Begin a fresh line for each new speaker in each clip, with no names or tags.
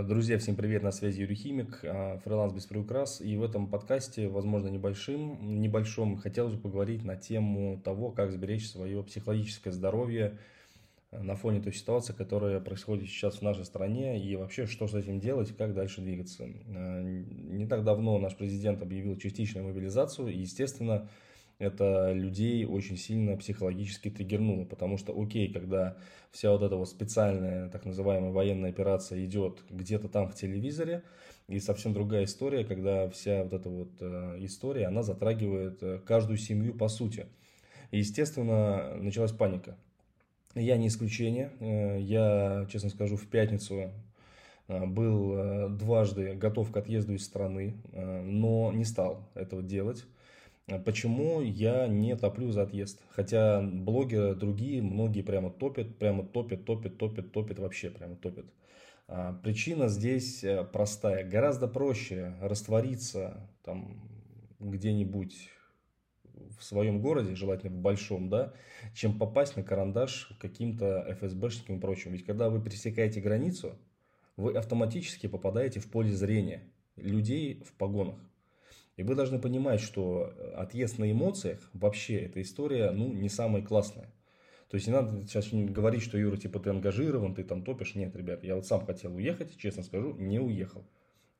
Э, друзья, всем привет, на связи Юрий Химик, э, фриланс без приукрас. И в этом подкасте, возможно, небольшим, небольшом, хотелось бы поговорить на тему того, как сберечь свое психологическое здоровье э, на фоне той ситуации, которая происходит сейчас в нашей стране, и вообще, что с этим делать, как дальше двигаться. Не так давно наш президент объявил частичную мобилизацию, и, естественно, это людей очень сильно психологически триггернуло, потому что, окей, когда вся вот эта вот специальная, так называемая военная операция идет где-то там в телевизоре, и совсем другая история, когда вся вот эта вот э, история, она затрагивает э, каждую семью по сути. И, естественно, началась паника. Я не исключение. Э, я, честно скажу, в пятницу был дважды готов к отъезду из страны, но не стал этого делать. А почему я не топлю за отъезд? Хотя блогеры другие, многие прямо топят, прямо топят, топят, топят, топят, вообще прямо топят. А причина здесь э, простая. Гораздо проще раствориться там где-нибудь в своем городе, желательно в большом, да, чем попасть на карандаш каким-то ФСБшникам и прочим. Ведь когда вы пересекаете границу, вы автоматически попадаете в поле зрения людей в погонах. И вы должны понимать, что э, отъезд на эмоциях, вообще эта история, ну, не самая классная. То есть не надо сейчас говорить, что Юра, типа, ты ангажирован, ты там топишь. Нет, ребят, я вот сам хотел уехать, честно скажу, не уехал.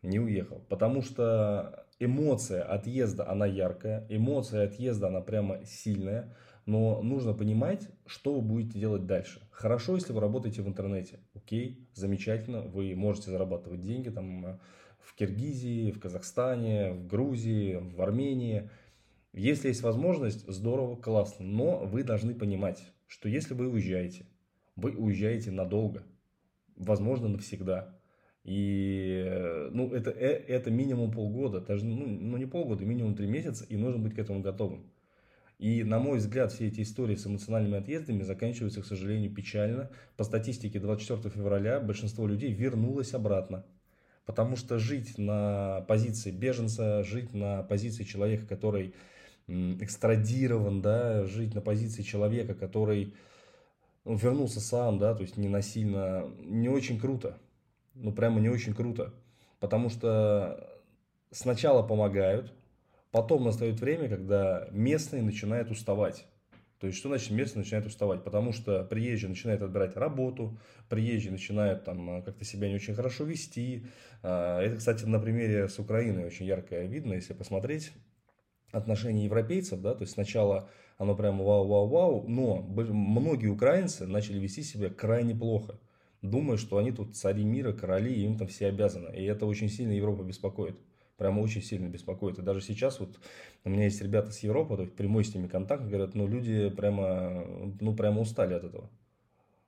Не уехал. Потому что эмоция отъезда, она яркая. Эмоция отъезда, она прямо сильная. Но нужно понимать, что вы будете делать дальше. Хорошо, если вы работаете в интернете. Окей, замечательно. Вы можете зарабатывать деньги, там, в Киргизии, в Казахстане, в Грузии, в Армении. Если есть возможность, здорово, классно. Но вы должны понимать, что если вы уезжаете, вы уезжаете надолго, возможно, навсегда. И ну, это, э, это минимум полгода, даже ну, ну не полгода, минимум три месяца, и нужно быть к этому готовым. И, на мой взгляд, все эти истории с эмоциональными отъездами заканчиваются, к сожалению, печально. По статистике 24 февраля большинство людей вернулось обратно. Потому что жить на позиции беженца, жить на позиции человека, который экстрадирован, да, жить на позиции человека, который ну, вернулся сам, да, то есть не насильно, не очень круто. Ну, прямо не очень круто. Потому что сначала помогают, потом настает время, когда местные начинают уставать. То есть, что значит местные начинают уставать? Потому что приезжие начинают отбирать работу, приезжие начинают там как-то себя не очень хорошо вести. А, это, кстати, на примере с Украиной очень ярко видно, если посмотреть отношения европейцев, да, то есть сначала оно прямо вау-вау-вау, но многие украинцы начали вести себя крайне плохо, думая, что они тут цари мира, короли, им там все обязаны. И это очень сильно Европу беспокоит прямо очень сильно беспокоит. И даже сейчас вот у меня есть ребята с Европы, то есть прямой с ними контакт, говорят, ну люди прямо, ну прямо устали от этого.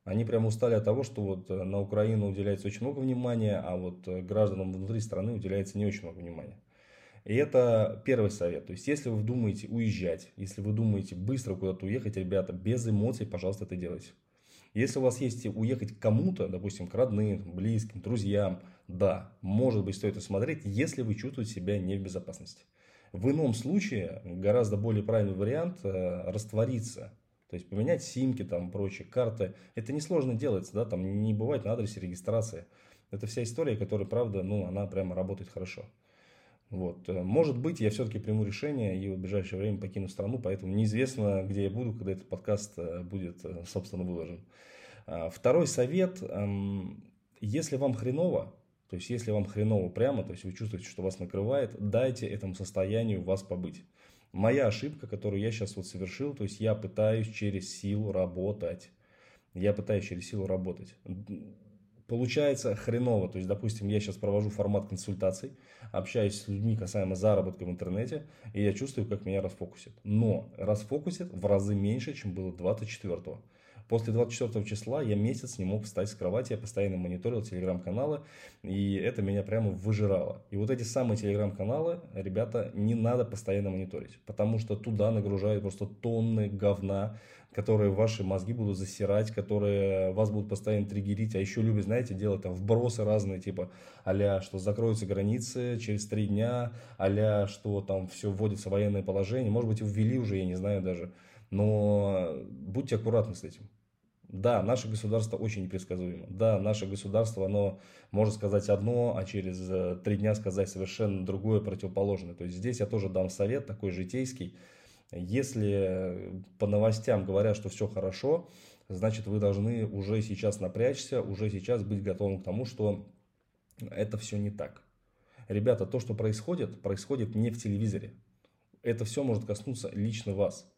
Они прямо устали от того, что вот на Украину уделяется очень много внимания, а вот гражданам внутри страны уделяется не очень много внимания. И это первый совет. То есть, если вы думаете уезжать, если вы думаете быстро куда-то уехать, ребята, без эмоций, пожалуйста, это делайте. Если у вас есть уехать кому-то, допустим, к родным, близким, друзьям, да, может быть, стоит осмотреть, если вы чувствуете себя не в безопасности. В ином случае гораздо более правильный вариант э, раствориться. То есть поменять симки, там, прочие карты. Это несложно делается, да, там не бывает на адресе регистрации. Это вся история, которая, правда, ну, она прямо работает хорошо. Вот. Может быть, я все-таки приму решение и в ближайшее время покину страну, поэтому неизвестно, где я буду, когда этот подкаст э, будет, э, собственно, выложен. А, второй совет. Эм, если вам хреново, то есть, если вам хреново прямо, то есть, вы чувствуете, что вас накрывает, дайте этому состоянию вас побыть. Моя ошибка, которую я сейчас вот совершил, то есть, я пытаюсь через силу работать. Я пытаюсь через силу работать получается хреново. То есть, допустим, я сейчас провожу формат консультаций, общаюсь с людьми касаемо заработка в интернете, и я чувствую, как меня расфокусит. Но расфокусит в разы меньше, чем было 24-го. После 24 числа я месяц не мог встать с кровати, я постоянно мониторил телеграм-каналы, и это меня прямо выжирало. И вот эти самые телеграм-каналы, ребята, не надо постоянно мониторить, потому что туда нагружают просто тонны говна, которые ваши мозги будут засирать, которые вас будут постоянно триггерить, а еще любят, знаете, делать там вбросы разные, типа а что закроются границы через три дня, а что там все вводится в военное положение, может быть, ввели уже, я не знаю даже, но будьте аккуратны с этим. Да, наше государство очень непредсказуемо. Да, наше государство, оно может сказать одно, а через э, три дня сказать совершенно другое, противоположное. То есть здесь я тоже дам совет такой житейский. Если по новостям говорят, что все хорошо, значит вы должны уже сейчас напрячься, уже сейчас быть готовым к тому, что это все не так. Ребята, то, что происходит, происходит не в телевизоре. Это все может коснуться лично вас.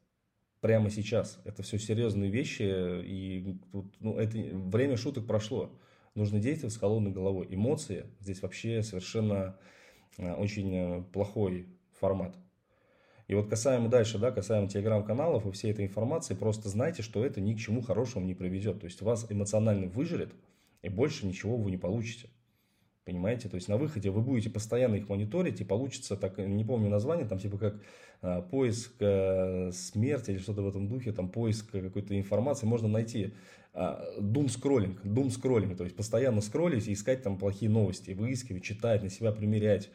Прямо сейчас. Это все серьезные вещи. И тут, ну, это время шуток прошло. Нужно действовать с холодной головой. Эмоции здесь вообще совершенно э, очень э, плохой формат. И вот касаемо дальше, да, касаемо телеграм-каналов и всей этой информации, просто знайте, что это ни к чему хорошему не приведет. То есть вас эмоционально выжрет, и больше ничего вы не получите. Понимаете? То есть на выходе вы будете постоянно их мониторить, и получится, так не помню название, там типа как а, поиск а, смерти или что-то в этом духе, там поиск какой-то информации, можно найти doom скроллинг, doom скроллинг, то есть постоянно скроллить и искать там плохие новости, выискивать, читать, на себя примерять.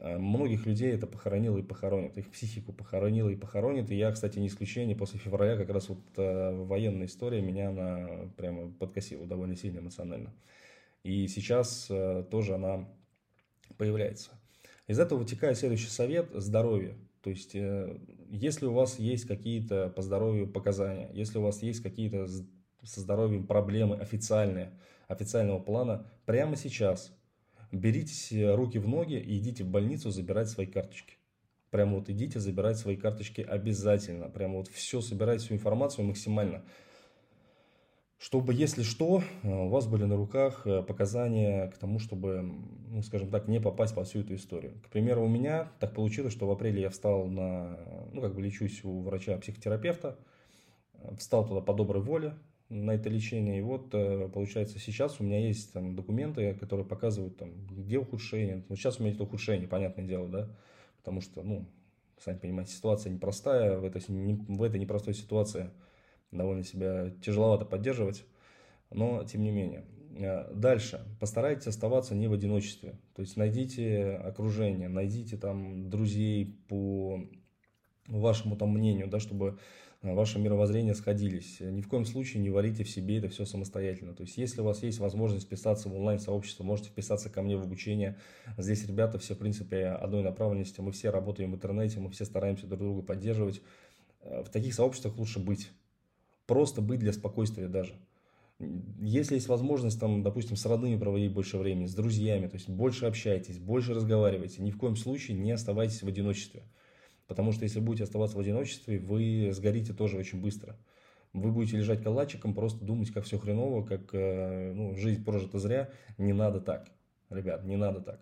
А, многих людей это похоронило и похоронит, их психику похоронило и похоронит. И я, кстати, не исключение, после февраля как раз вот э, военная история меня она прямо подкосила довольно сильно эмоционально. И сейчас э, тоже она появляется. Из этого вытекает следующий совет – здоровье. То есть, э, если у вас есть какие-то по здоровью показания, если у вас есть какие-то со здоровьем проблемы официальные, официального плана, прямо сейчас берите руки в ноги и идите в больницу забирать свои карточки. Прямо вот идите забирать свои карточки обязательно. Прямо вот все, собирайте всю информацию максимально чтобы, если что, э, у вас были на руках э, показания к тому, чтобы, ну, скажем так, не попасть по всю эту историю. К примеру, у меня так получилось, что в апреле я встал на, ну, как бы лечусь у врача-психотерапевта, э, встал туда по доброй воле на это лечение, и вот, получается, сейчас у меня есть там документы, которые показывают, там, где ухудшение. Ну, сейчас у меня это ухудшение, понятное дело, да, потому что, ну, сами понимаете, ситуация непростая, в этой, в этой непростой ситуации – довольно себя тяжеловато поддерживать, но тем не менее. Э, дальше. Постарайтесь оставаться не в одиночестве. То есть найдите окружение, найдите там друзей по вашему там мнению, да, чтобы э, ваше мировоззрение сходились. Ни в коем случае не варите в себе это все самостоятельно. То есть, если у вас есть возможность вписаться в онлайн-сообщество, можете вписаться ко мне в обучение. Здесь ребята все, в принципе, одной направленности. Мы все работаем в интернете, мы все стараемся друг друга поддерживать. Э, в таких сообществах лучше быть просто быть для спокойствия даже. Если есть возможность, там, допустим, с родными проводить больше времени, с друзьями, то есть больше общайтесь, больше разговаривайте, ни в коем случае не оставайтесь в одиночестве. Потому что если будете оставаться в одиночестве, вы сгорите тоже очень быстро. Вы будете лежать калачиком, просто думать, как все хреново, как э, ну, жизнь прожита зря. Не надо так, ребят, не надо так.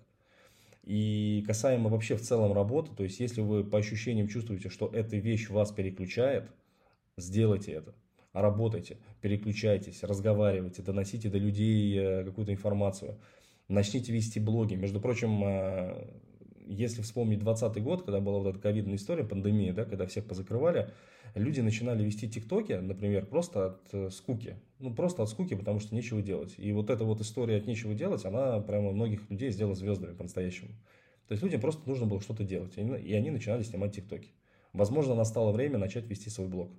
И касаемо вообще в целом работы, то есть если вы по ощущениям чувствуете, что эта вещь вас переключает, сделайте это работайте, переключайтесь, разговаривайте, доносите до людей э, какую-то информацию. Начните вести блоги. Между прочим, э, если вспомнить 2020 год, когда была вот эта ковидная история, пандемия, да, когда всех позакрывали, люди начинали вести тиктоки, например, просто от э, скуки. Ну, просто от скуки, потому что нечего делать. И вот эта вот история от нечего делать, она прямо многих людей сделала звездами по-настоящему. То есть людям просто нужно было что-то делать, и они начинали снимать тиктоки. Возможно, настало время начать вести свой блог.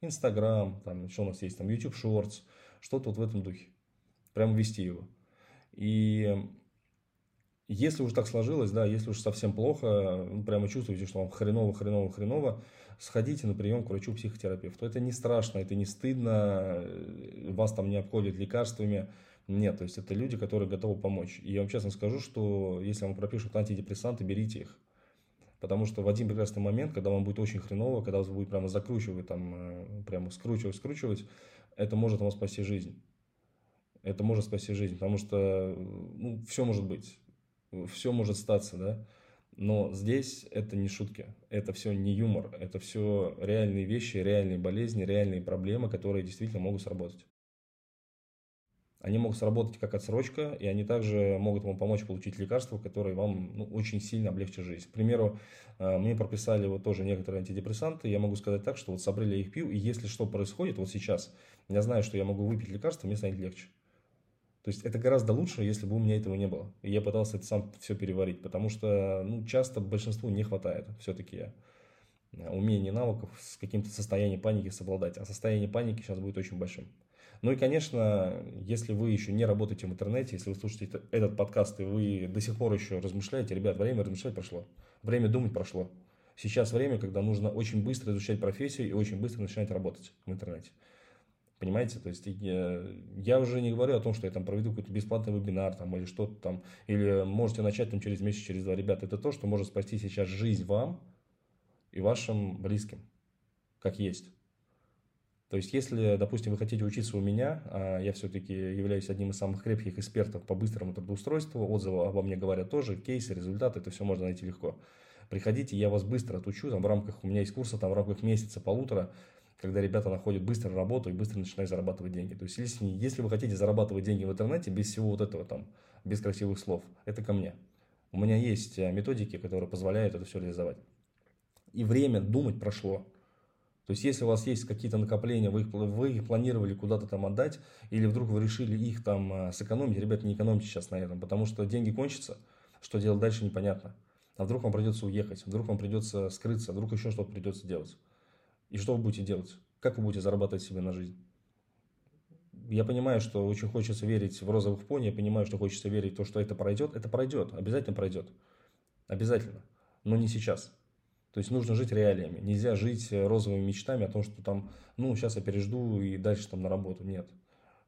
Инстаграм, там, что у нас есть, там, YouTube Shorts, что-то вот в этом духе. Прям вести его. И если уж так сложилось, да, если уж совсем плохо, ну, прямо чувствуете, что вам хреново, хреново, хреново, сходите на прием к врачу-психотерапевту. Это не страшно, это не стыдно, вас там не обходят лекарствами. Нет, то есть это люди, которые готовы помочь. И я вам честно скажу, что если вам пропишут антидепрессанты, берите их. Потому что в один прекрасный момент, когда вам будет очень хреново, когда вас будет прямо закручивать, там, э, прямо скручивать, скручивать, это может вам спасти жизнь. Это может спасти жизнь, потому что ну, все может быть, все может статься, да. Но здесь это не шутки, это все не юмор, это все реальные вещи, реальные болезни, реальные проблемы, которые действительно могут сработать. Они могут сработать как отсрочка, и они также могут вам помочь получить лекарства, которые вам ну, очень сильно облегчат жизнь. К примеру, э, мне прописали вот тоже некоторые антидепрессанты. Я могу сказать так, что вот с апреля я их пью, и если что происходит вот сейчас, я знаю, что я могу выпить лекарство, мне станет легче. То есть это гораздо лучше, если бы у меня этого не было. И я пытался это сам все переварить, потому что ну, часто большинству не хватает все-таки умений, навыков с каким-то состоянием паники совладать. А состояние паники сейчас будет очень большим. Ну и, конечно, если вы еще не работаете в интернете, если вы слушаете этот подкаст и вы до сих пор еще размышляете, ребят, время размышлять прошло, время думать прошло. Сейчас время, когда нужно очень быстро изучать профессию и очень быстро начинать работать в интернете. Понимаете? То есть я, я уже не говорю о том, что я там проведу какой-то бесплатный вебинар там, или что-то там, или можете начать там через месяц, через два. Ребята, это то, что может спасти сейчас жизнь вам и вашим близким, как есть. То есть, если, допустим, вы хотите учиться у меня, а я все-таки являюсь одним из самых крепких экспертов по быстрому трудоустройству, отзывы обо мне говорят тоже, кейсы, результаты, это все можно найти легко. Приходите, я вас быстро отучу, там в рамках, у меня есть курсы, там в рамках месяца, полутора, когда ребята находят быстро работу и быстро начинают зарабатывать деньги. То есть, если, если вы хотите зарабатывать деньги в интернете без всего вот этого там, без красивых слов, это ко мне. У меня есть э, методики, которые позволяют это все реализовать. И время думать прошло. То есть, если у вас есть какие-то накопления, вы их, вы их планировали куда-то там отдать, или вдруг вы решили их там э, сэкономить, ребят, не экономьте сейчас на этом, потому что деньги кончатся, что делать дальше непонятно. А вдруг вам придется уехать, вдруг вам придется скрыться, вдруг еще что-то придется делать. И что вы будете делать? Как вы будете зарабатывать себе на жизнь? Я понимаю, что очень хочется верить в розовых пони, я понимаю, что хочется верить в то, что это пройдет. Это пройдет, обязательно пройдет. Обязательно. Но не сейчас. То есть нужно жить реалиями. Нельзя жить розовыми мечтами о том, что там, ну, сейчас я пережду и дальше там на работу. Нет.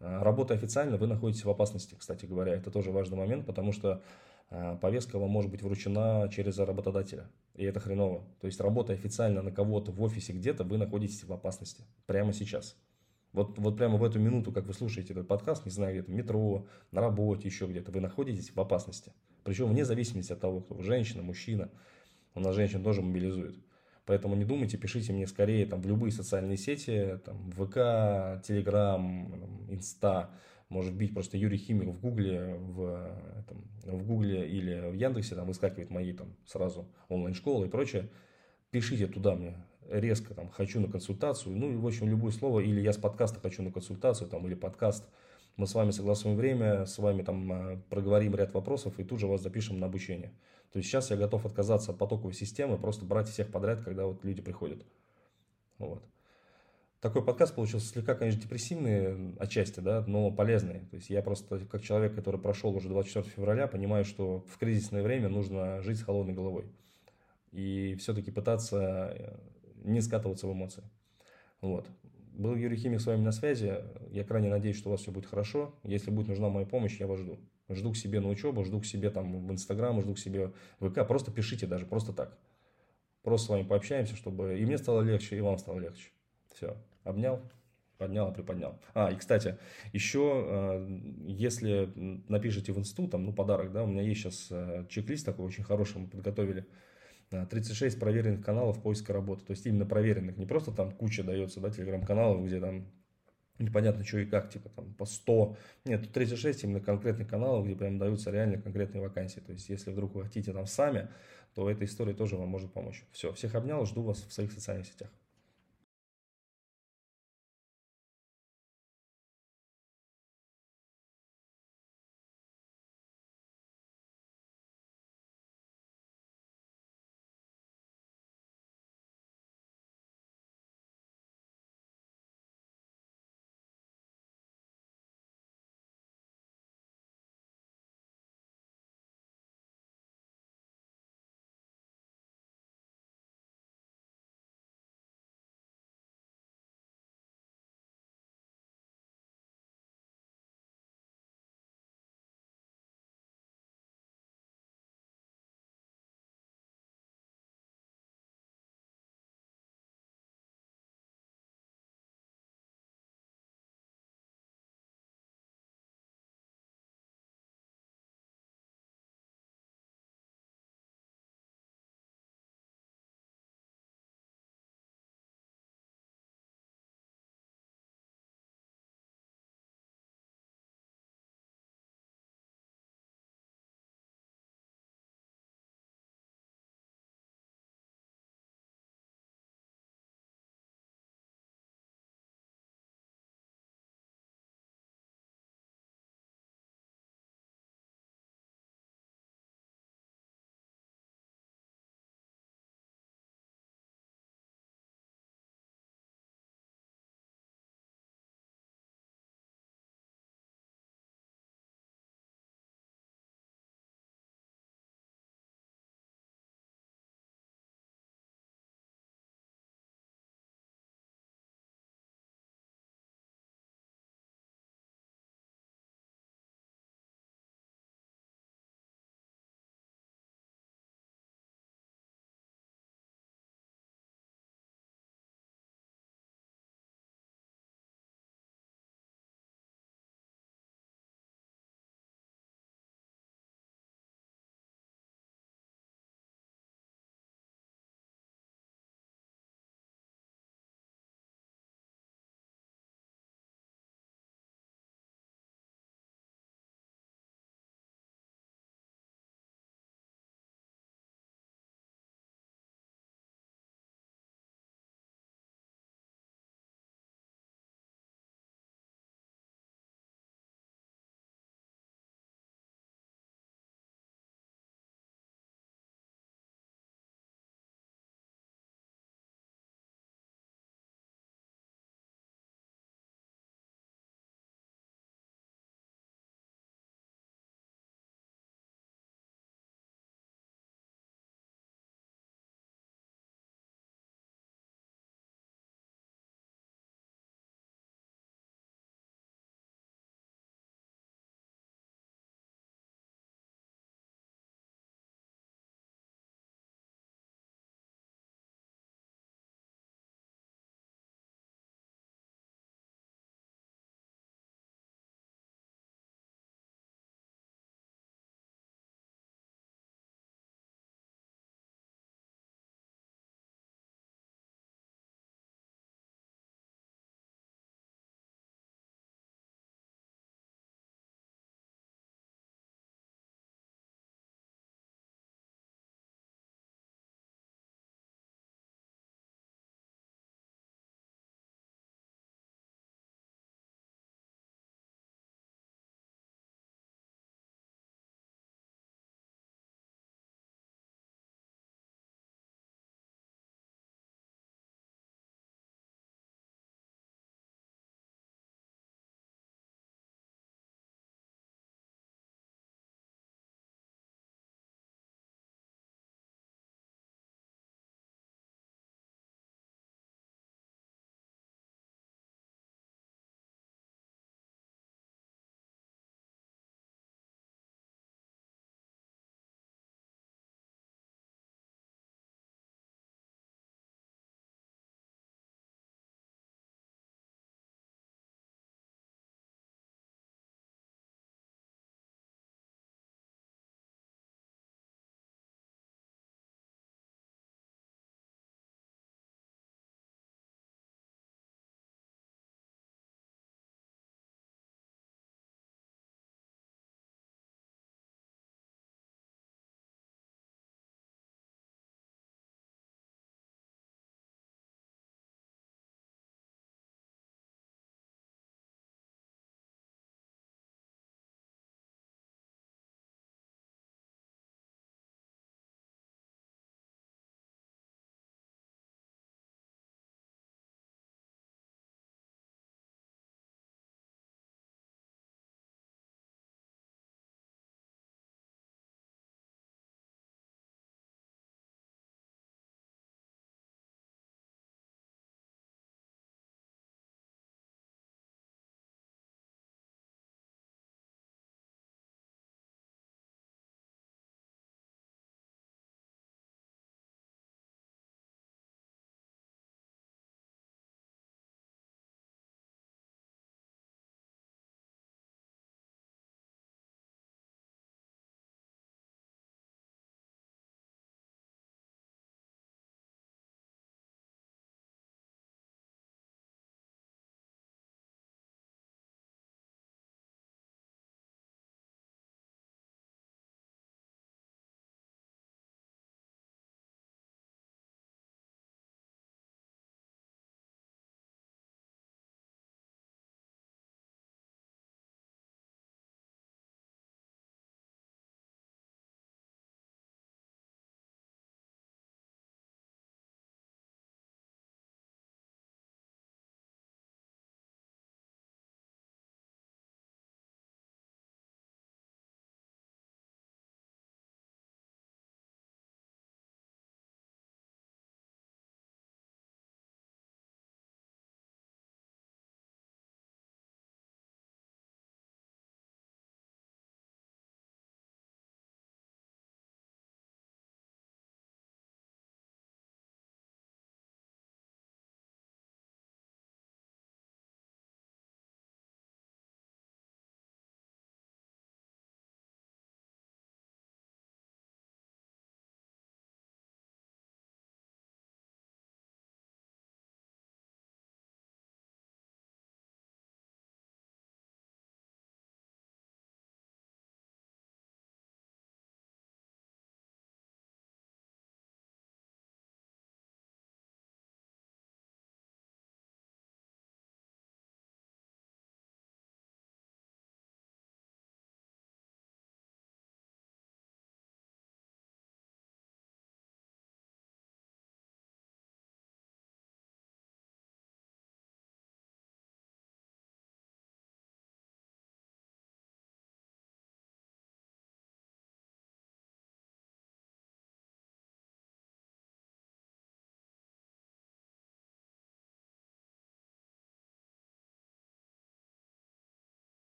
А, работа официально, вы находитесь в опасности, кстати говоря. Это тоже важный момент, потому что а, повестка вам может быть вручена через работодателя. И это хреново. То есть работа официально на кого-то в офисе где-то, вы находитесь в опасности. Прямо сейчас. Вот, вот прямо в эту минуту, как вы слушаете этот подкаст, не знаю, где-то в метро, на работе, еще где-то, вы находитесь в опасности. Причем вне зависимости от того, кто вы, женщина, мужчина. У нас женщин тоже мобилизуют. Поэтому не думайте, пишите мне скорее там, в любые социальные сети, там, ВК, Телеграм, Инста, может бить просто Юрий Химик в Гугле, в, там, в Гугле или в Яндексе, там выскакивает мои там сразу онлайн-школы и прочее. Пишите туда мне резко, там, хочу на консультацию, ну и, в общем, любое слово, или я с подкаста хочу на консультацию, там, или подкаст, мы с вами согласуем время, с вами там э, проговорим ряд вопросов и тут же вас запишем на обучение. То есть сейчас я готов отказаться от потоковой системы, просто брать всех подряд, когда вот люди приходят. Вот такой подкаст получился слегка, конечно, депрессивный отчасти, да, но полезный. То есть я просто, как человек, который прошел уже 24 февраля, понимаю, что в кризисное время нужно жить с холодной головой. И все-таки пытаться э, не скатываться в эмоции. Вот. Был Юрий Химик с вами на связи. Я крайне надеюсь, что у вас все будет хорошо. Если будет нужна моя помощь, я вас жду. Жду к себе на учебу, жду к себе там в Инстаграм, жду к себе в ВК. Просто пишите даже, просто так. Просто с вами пообщаемся, чтобы и мне стало легче, и вам стало легче. Все, обнял, поднял, приподнял. А, и, кстати, еще, э, если напишите в инсту, там, ну, подарок, да, у меня есть сейчас э, чек-лист такой очень хороший, мы подготовили. 36 э, проверенных каналов поиска работы. То есть именно проверенных. Не просто там куча дается, да, телеграм-каналов, где там непонятно что и как, типа там по 100. Нет, тут 36 именно конкретных каналов, где прям даются реально конкретные вакансии. То есть если вдруг вы хотите там сами, то эта история тоже вам может помочь. Все, всех обнял, жду вас в своих социальных сетях.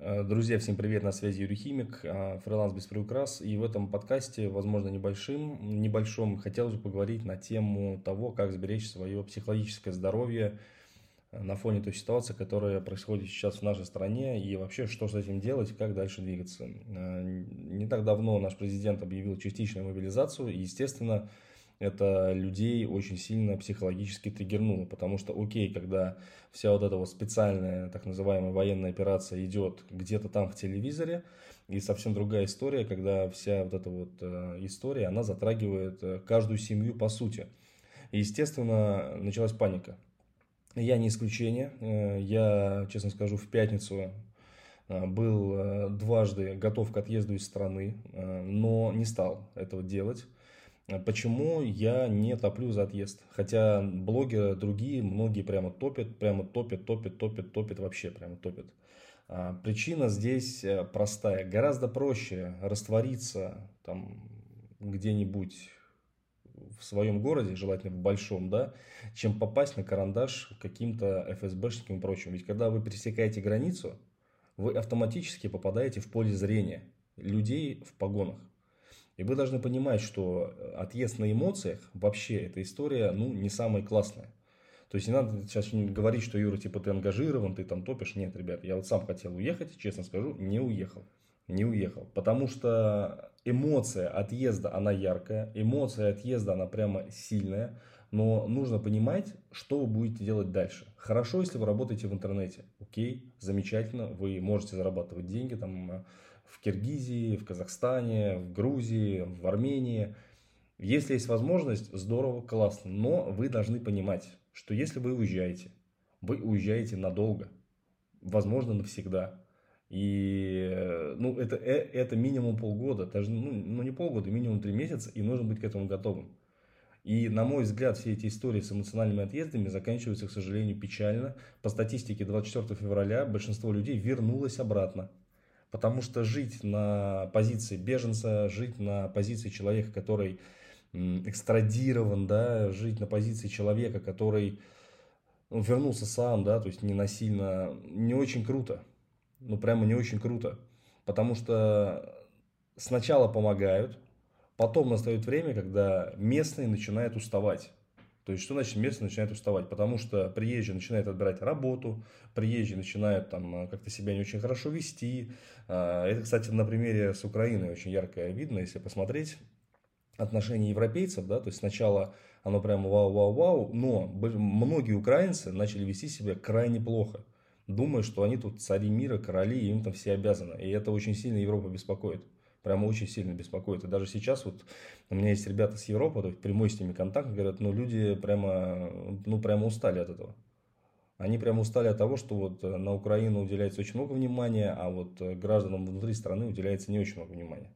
Друзья, всем привет, на связи Юрий Химик, э, фриланс без приукрас. И в этом подкасте, возможно, небольшим, небольшом, хотелось бы поговорить на тему того, как сберечь свое психологическое здоровье э, на фоне той ситуации, которая происходит сейчас в нашей стране, и вообще, что с этим делать, как дальше двигаться. Не так давно наш президент объявил частичную мобилизацию, и, естественно, это людей очень сильно психологически триггернуло, потому что окей, когда вся вот эта вот специальная так называемая военная операция идет где-то там в телевизоре, и совсем другая история, когда вся вот эта вот э, история, она затрагивает э, каждую семью по сути. И, естественно, началась паника. Я не исключение. Э, я, честно скажу, в пятницу был дважды готов к отъезду из страны, но не стал этого делать. Почему я не топлю за отъезд? Хотя блогеры другие, многие прямо топят, прямо топят, топят, топят, топят, вообще прямо топят. А, причина здесь э, простая. Гораздо проще раствориться там где-нибудь в своем городе, желательно в большом, да, чем попасть на карандаш каким-то ФСБшникам и прочим. Ведь когда вы пересекаете границу, вы автоматически попадаете в поле зрения людей в погонах. И вы должны понимать, что э, отъезд на эмоциях, вообще эта история, ну, не самая классная. То есть не надо сейчас говорить, что Юра, типа, ты ангажирован, ты там топишь. Нет, ребят, я вот сам хотел уехать, честно скажу, не уехал. Не уехал. Потому что эмоция отъезда, она яркая. Эмоция отъезда, она прямо сильная. Но нужно понимать, что вы будете делать дальше. Хорошо, если вы работаете в интернете. Окей, замечательно. Вы можете зарабатывать деньги, там, в Киргизии, в Казахстане, в Грузии, в Армении. Если есть возможность, здорово, классно. Но вы должны понимать, что если вы уезжаете, вы уезжаете надолго, возможно, навсегда. И ну, это, э, это минимум полгода, даже ну, ну не полгода, минимум три месяца, и нужно быть к этому готовым. И, на мой взгляд, все эти истории с эмоциональными отъездами заканчиваются, к сожалению, печально. По статистике 24 февраля большинство людей вернулось обратно. Потому что жить на позиции беженца, жить на позиции человека, который экстрадирован, да, жить на позиции человека, который ну, вернулся сам, да, то есть не насильно, не очень круто. Ну, прямо не очень круто. Потому что сначала помогают, потом настает время, когда местные начинают уставать. То есть, что значит местные начинают уставать? Потому что приезжие начинают отбирать работу, приезжие начинают там э, как-то себя не очень хорошо вести. А, это, кстати, на примере с Украиной очень ярко видно, если посмотреть отношения европейцев, да, то есть сначала оно прямо вау-вау-вау, но многие украинцы начали вести себя крайне плохо, думая, что они тут цари мира, короли, и им там все обязаны. И это очень сильно Европа беспокоит прямо очень сильно беспокоит. И даже сейчас вот у меня есть ребята с Европы, то есть прямой с ними контакт, говорят, ну люди прямо, ну прямо устали от этого. Они прямо устали от того, что вот на Украину уделяется очень много внимания, а вот гражданам внутри страны уделяется не очень много внимания.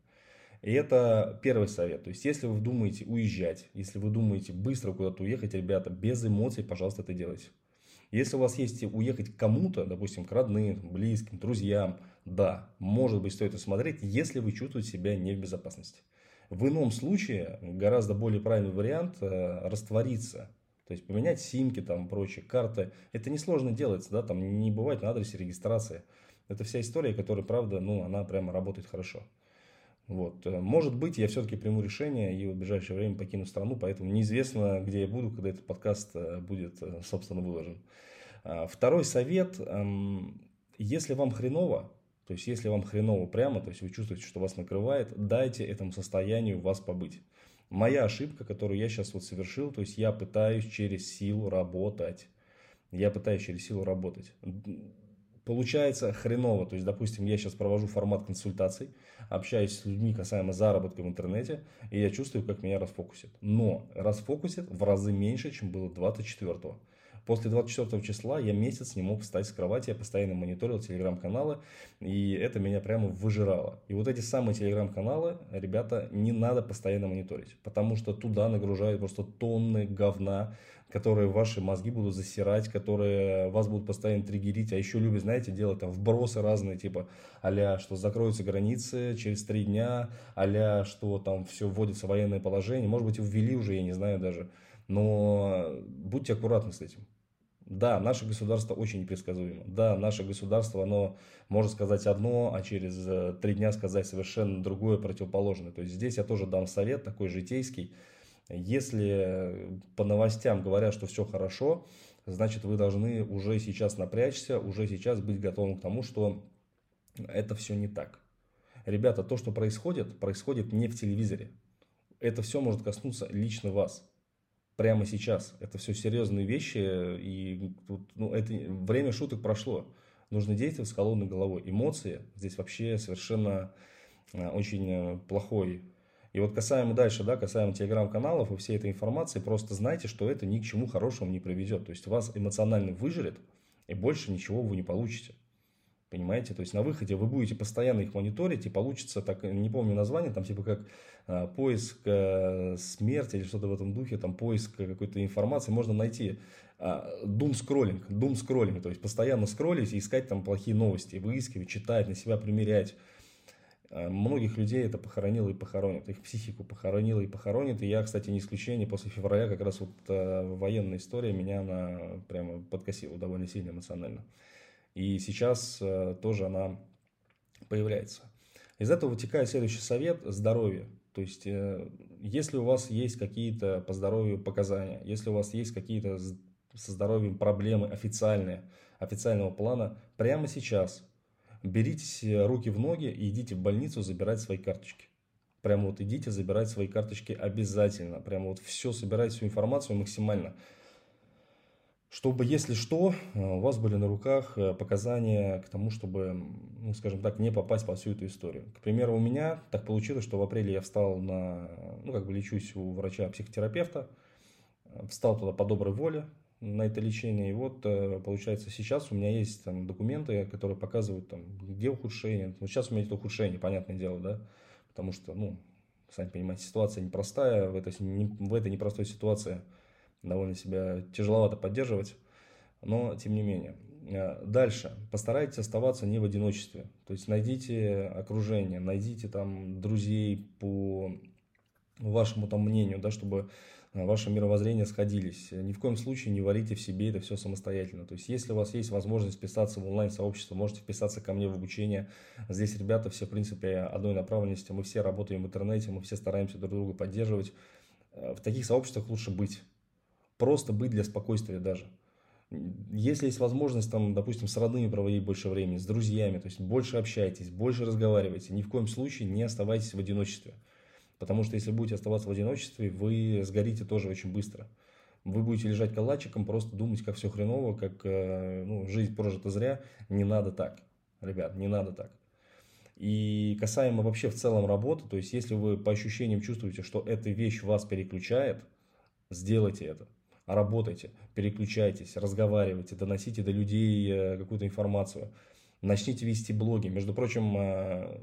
И это первый совет. То есть, если вы думаете уезжать, если вы думаете быстро куда-то уехать, ребята, без эмоций, пожалуйста, это делайте. Если у вас есть уехать кому-то, допустим, к родным, близким, друзьям, да, может быть, стоит осмотреть, если вы чувствуете себя не в безопасности. В ином случае гораздо более правильный вариант э, раствориться. То есть поменять симки, там, прочие карты. Это несложно делается, да, там не бывает на адресе регистрации. Это вся история, которая, правда, ну, она прямо работает хорошо. Вот. Может быть, я все-таки приму решение и в ближайшее время покину страну, поэтому неизвестно, где я буду, когда этот подкаст э, будет, э, собственно, выложен. А, второй совет. Эм, если вам хреново, то есть если вам хреново прямо, то есть вы чувствуете, что вас накрывает, дайте этому состоянию вас побыть. Моя ошибка, которую я сейчас вот совершил, то есть я пытаюсь через силу работать. Я пытаюсь через силу работать получается хреново. То есть, допустим, я сейчас провожу формат консультаций, общаюсь с людьми касаемо заработка в интернете, и я чувствую, как меня расфокусит. Но расфокусит в разы меньше, чем было 24-го. После 24 числа я месяц не мог встать с кровати, я постоянно мониторил телеграм-каналы, и это меня прямо выжирало. И вот эти самые телеграм-каналы, ребята, не надо постоянно мониторить, потому что туда нагружают просто тонны говна, которые ваши мозги будут засирать, которые вас будут постоянно триггерить, а еще любят, знаете, делать там вбросы разные, типа а что закроются границы через три дня, а что там все вводится военное положение, может быть, ввели уже, я не знаю даже, но будьте аккуратны с этим. Да, наше государство очень непредсказуемо. Да, наше государство, оно может сказать одно, а через э, три дня сказать совершенно другое, противоположное. То есть здесь я тоже дам совет такой житейский. Если по новостям говорят, что все хорошо, значит вы должны уже сейчас напрячься, уже сейчас быть готовым к тому, что это все не так. Ребята, то, что происходит, происходит не в телевизоре. Это все может коснуться лично вас. Прямо сейчас. Это все серьезные вещи. И тут, ну, это время шуток прошло. Нужно действовать с холодной головой. Эмоции здесь вообще совершенно э, очень э, плохой. И вот касаемо дальше, да, касаемо телеграм-каналов и всей этой информации, просто знайте, что это ни к чему хорошему не приведет. То есть вас эмоционально выжрет, и больше ничего вы не получите. Понимаете? То есть на выходе вы будете постоянно их мониторить, и получится, так не помню название, там типа как а, поиск а, смерти или что-то в этом духе, там поиск какой-то информации, можно найти doom скроллинг, doom скроллинг, то есть постоянно скроллить и искать там плохие новости, выискивать, читать, на себя примерять. А, многих людей это похоронило и похоронит, их психику похоронило и похоронит. И я, кстати, не исключение, после февраля как раз вот а, военная история меня она прямо подкосила довольно сильно эмоционально. И сейчас э, тоже она появляется. Из этого вытекает следующий совет – здоровье. То есть, э, если у вас есть какие-то по здоровью показания, если у вас есть какие-то со здоровьем проблемы официальные, официального плана, прямо сейчас берите руки в ноги и идите в больницу забирать свои карточки. Прямо вот идите забирать свои карточки обязательно. Прямо вот все, собирайте всю информацию максимально чтобы, если что, э, у вас были на руках э, показания к тому, чтобы, ну, скажем так, не попасть по всю эту историю. К примеру, у меня так получилось, что в апреле я встал на, ну, как бы лечусь у врача-психотерапевта, э, встал туда по доброй воле на это лечение, и вот, получается, сейчас у меня есть там документы, которые показывают, там, где ухудшение. Вот сейчас у меня есть ухудшение, понятное дело, да, потому что, ну, сами понимаете, ситуация непростая, в этой, в этой непростой ситуации – довольно себя тяжеловато поддерживать, но тем не менее. Э, дальше. Постарайтесь оставаться не в одиночестве. То есть найдите окружение, найдите там друзей по вашему там мнению, да, чтобы э, ваше мировоззрение сходились. Ни в коем случае не варите в себе это все самостоятельно. То есть, если у вас есть возможность вписаться в онлайн-сообщество, можете вписаться ко мне в обучение. Здесь ребята все, в принципе, одной направленности. Мы все работаем в интернете, мы все стараемся друг друга поддерживать. Э, в таких сообществах лучше быть просто быть для спокойствия даже. Если есть возможность, там, допустим, с родными проводить больше времени, с друзьями, то есть больше общайтесь, больше разговаривайте, ни в коем случае не оставайтесь в одиночестве. Потому что если будете оставаться в одиночестве, вы сгорите тоже очень быстро. Вы будете лежать калачиком, просто думать, как все хреново, как э, ну, жизнь прожита зря. Не надо так, ребят, не надо так. И касаемо вообще в целом работы, то есть если вы по ощущениям чувствуете, что эта вещь вас переключает, сделайте это работайте, переключайтесь, разговаривайте, доносите до людей э, какую-то информацию. Начните вести блоги. Между прочим, э,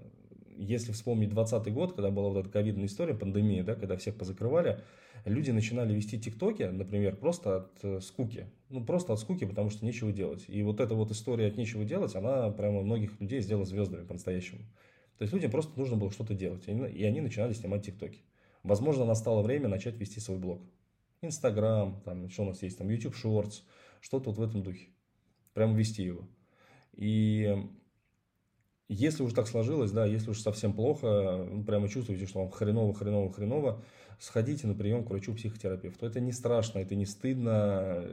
если вспомнить 2020 год, когда была вот эта ковидная история, пандемия, да, когда всех позакрывали, люди начинали вести тиктоки, например, просто от э, скуки. Ну, просто от скуки, потому что нечего делать. И вот эта вот история от нечего делать, она прямо многих людей сделала звездами по-настоящему. То есть людям просто нужно было что-то делать, и они начинали снимать тиктоки. Возможно, настало время начать вести свой блог. Инстаграм, там, что у нас есть, там, YouTube Shorts, что-то вот в этом духе. Прямо вести его. И если уж так сложилось, да, если уж совсем плохо, ну, прямо чувствуете, что вам хреново, хреново, хреново, сходите на прием к врачу-психотерапевту. Это не страшно, это не стыдно,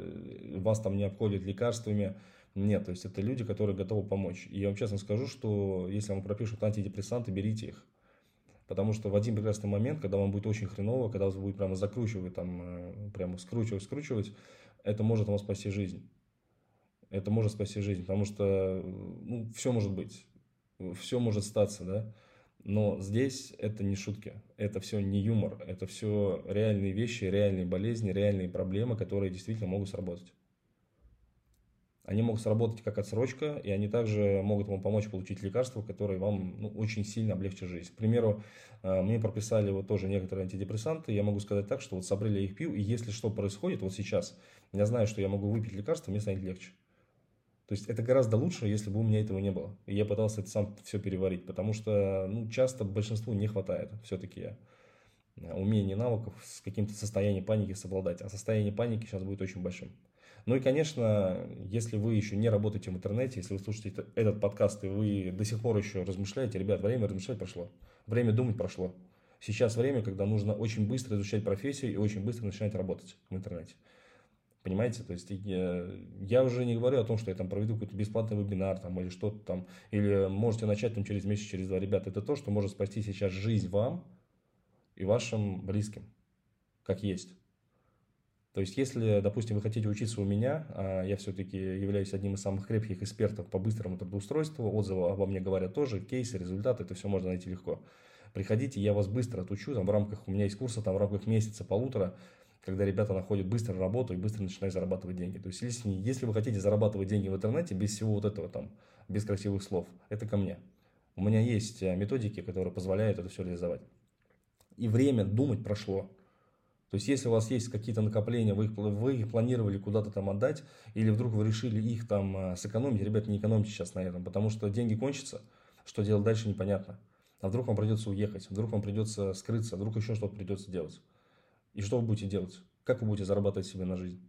вас там не обходят лекарствами. Нет, то есть это люди, которые готовы помочь. И я вам честно скажу, что если вам пропишут антидепрессанты, берите их. Потому что в один прекрасный момент, когда вам будет очень хреново, когда вас будет прямо закручивать, там, э, прямо скручивать, скручивать, это может вам спасти жизнь. Это может спасти жизнь, потому что ну, все может быть, все может статься, да. Но здесь это не шутки, это все не юмор, это все реальные вещи, реальные болезни, реальные проблемы, которые действительно могут сработать. Они могут сработать как отсрочка, и они также могут вам помочь получить лекарства, которые вам ну, очень сильно облегчат жизнь. К примеру, э, мне прописали вот тоже некоторые антидепрессанты, я могу сказать так, что вот с апреля я их пью, и если что происходит вот сейчас, я знаю, что я могу выпить лекарство, мне станет легче. То есть это гораздо лучше, если бы у меня этого не было. И я пытался это сам все переварить, потому что ну, часто большинству не хватает все-таки я. умений, навыков с каким-то состоянием паники совладать. А состояние паники сейчас будет очень большим. Ну и, конечно, если вы еще не работаете в интернете, если вы слушаете этот подкаст и вы до сих пор еще размышляете, ребят, время размышлять прошло, время думать прошло. Сейчас время, когда нужно очень быстро изучать профессию и очень быстро начинать работать в интернете. Понимаете? То есть я, я уже не говорю о том, что я там проведу какой-то бесплатный вебинар там, или что-то там, или можете начать там через месяц, через два. Ребята, это то, что может спасти сейчас жизнь вам и вашим близким, как есть. То есть, если, допустим, вы хотите учиться у меня, а я все-таки являюсь одним из самых крепких экспертов по быстрому трудоустройству, отзывы обо мне говорят тоже, кейсы, результаты, это все можно найти легко. Приходите, я вас быстро отучу, там в рамках, у меня есть курсы, там в рамках месяца, полутора, когда ребята находят быстро работу и быстро начинают зарабатывать деньги. То есть, если, если вы хотите зарабатывать деньги в интернете без всего вот этого там, без красивых слов, это ко мне. У меня есть э, методики, которые позволяют это все реализовать. И время думать прошло. То есть, если у вас есть какие-то накопления, вы их, вы их планировали куда-то там отдать, или вдруг вы решили их там а, сэкономить, ребят, не экономьте сейчас на этом, потому что деньги кончатся, что делать дальше непонятно. А вдруг вам придется уехать, вдруг вам придется скрыться, вдруг еще что-то придется делать. И что вы будете делать? Как вы будете зарабатывать себе на жизнь?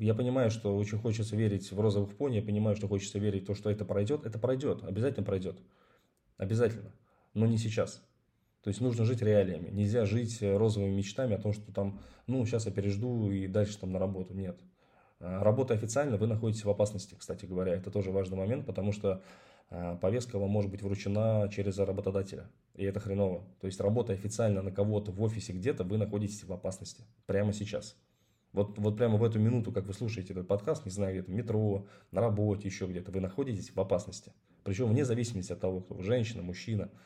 Я понимаю, что очень хочется верить в розовых пони, я понимаю, что хочется верить в то, что это пройдет. Это пройдет, обязательно пройдет. Обязательно. Но не сейчас. То есть нужно жить реалиями. Нельзя жить э, розовыми мечтами о том, что там, ну, сейчас я пережду и дальше там на работу. Нет. А, работа официально, вы находитесь в опасности, кстати говоря. Это тоже важный момент, потому что а, повестка вам может быть вручена через работодателя. И это хреново. То есть работая официально на кого-то в офисе где-то, вы находитесь в опасности. Прямо сейчас. Вот, вот прямо в эту минуту, как вы слушаете этот подкаст, не знаю, где-то метро, на работе, еще где-то, вы находитесь в опасности. Причем вне зависимости от того, кто вы, женщина, мужчина –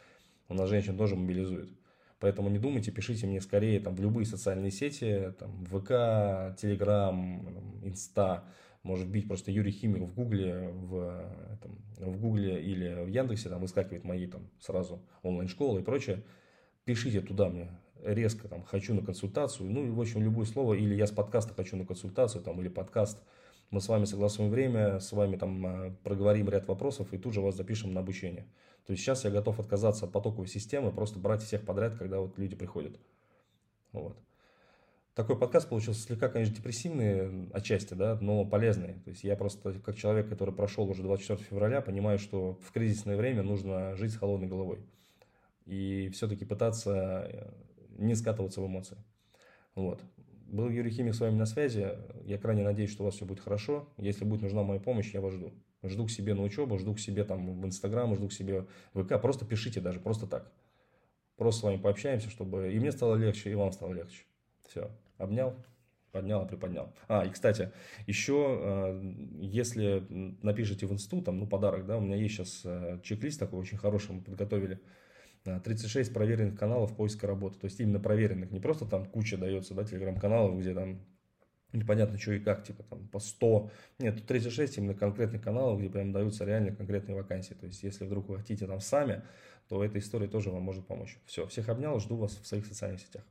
у нас женщин тоже мобилизует. Поэтому не думайте, пишите мне скорее там, в любые социальные сети, там, ВК, Телеграм, Инста, может быть, просто Юрий Химик в Гугле, в, там, в Гугле или в Яндексе, там выскакивает мои там сразу онлайн-школы и прочее. Пишите туда мне резко, там, хочу на консультацию, ну, и, в общем, любое слово, или я с подкаста хочу на консультацию, там, или подкаст, мы с вами согласуем время, с вами там э, проговорим ряд вопросов и тут же вас запишем на обучение. То есть сейчас я готов отказаться от потоковой системы, просто брать всех подряд, когда вот люди приходят. Вот. Такой подкаст получился слегка, конечно, депрессивный отчасти, да, но полезный. То есть я просто, как человек, который прошел уже 24 февраля, понимаю, что в кризисное время нужно жить с холодной головой. И все-таки пытаться э, не скатываться в эмоции. Вот. Был Юрий Химик с вами на связи. Я крайне надеюсь, что у вас все будет хорошо. Если будет нужна моя помощь, я вас жду. Жду к себе на учебу, жду к себе там в Инстаграм, жду к себе в ВК. Просто пишите даже, просто так. Просто с вами пообщаемся, чтобы и мне стало легче, и вам стало легче. Все. Обнял, поднял, приподнял. А, и, кстати, еще, э, если напишите в инсту, там, ну, подарок, да, у меня есть сейчас э, чек-лист такой очень хороший, мы подготовили. 36 проверенных каналов поиска работы. То есть именно проверенных. Не просто там куча дается, да, телеграм-каналов, где там непонятно что и как, типа там по 100. Нет, тут 36 именно конкретных каналов, где прям даются реально конкретные вакансии. То есть, если вдруг вы хотите там сами, то эта история тоже вам может помочь. Все, всех обнял, жду вас в своих социальных сетях.